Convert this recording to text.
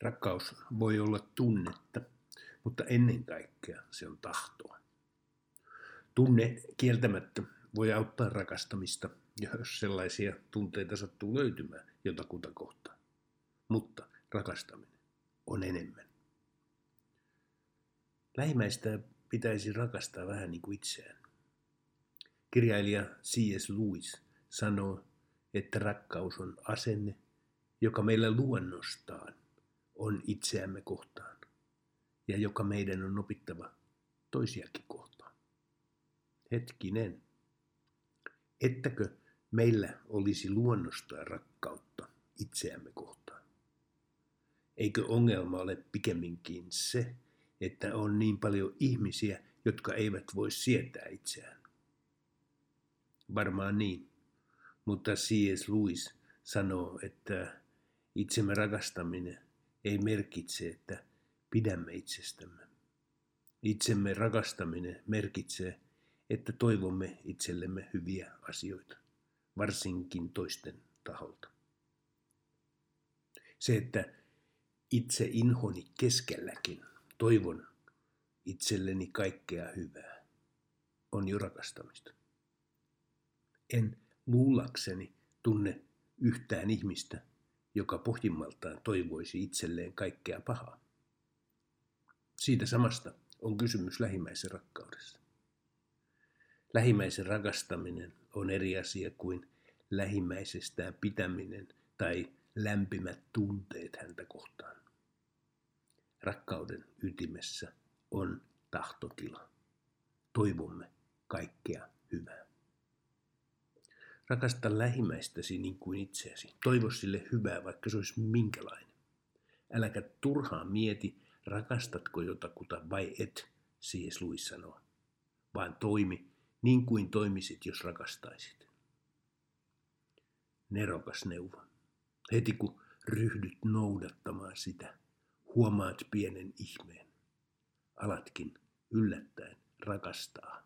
Rakkaus voi olla tunnetta, mutta ennen kaikkea se on tahtoa. Tunne kieltämättä voi auttaa rakastamista, jos sellaisia tunteita sattuu löytymään jotakuta kohtaan. Mutta rakastaminen on enemmän. Lähimmäistä pitäisi rakastaa vähän niin kuin itseään. Kirjailija C.S. Lewis sanoo, että rakkaus on asenne, joka meillä luonnostaan on itseämme kohtaan ja joka meidän on opittava toisiakin kohtaan. Hetkinen. Ettäkö meillä olisi luonnostaan rakkautta itseämme kohtaan? Eikö ongelma ole pikemminkin se, että on niin paljon ihmisiä, jotka eivät voi sietää itseään? Varmaan niin, mutta C.S. Lewis sanoo, että itsemme rakastaminen ei merkitse, että pidämme itsestämme. Itsemme rakastaminen merkitsee, että toivomme itsellemme hyviä asioita, varsinkin toisten taholta. Se, että itse inhoni keskelläkin toivon itselleni kaikkea hyvää, on jo rakastamista. En luullakseni tunne yhtään ihmistä, joka pohjimmaltaan toivoisi itselleen kaikkea pahaa. Siitä samasta on kysymys lähimmäisen rakkaudessa. Lähimmäisen rakastaminen on eri asia kuin lähimmäisestään pitäminen tai lämpimät tunteet häntä kohtaan. Rakkauden ytimessä on tahtotila. Toivomme kaikkea hyvää. Rakasta lähimmäistäsi niin kuin itseäsi. Toivo sille hyvää, vaikka se olisi minkälainen. Äläkä turhaan mieti, rakastatko jotakuta vai et, siis Luis sanoo, vaan toimi niin kuin toimisit, jos rakastaisit. Nerokas neuvo. Heti kun ryhdyt noudattamaan sitä, huomaat pienen ihmeen. Alatkin yllättäen rakastaa.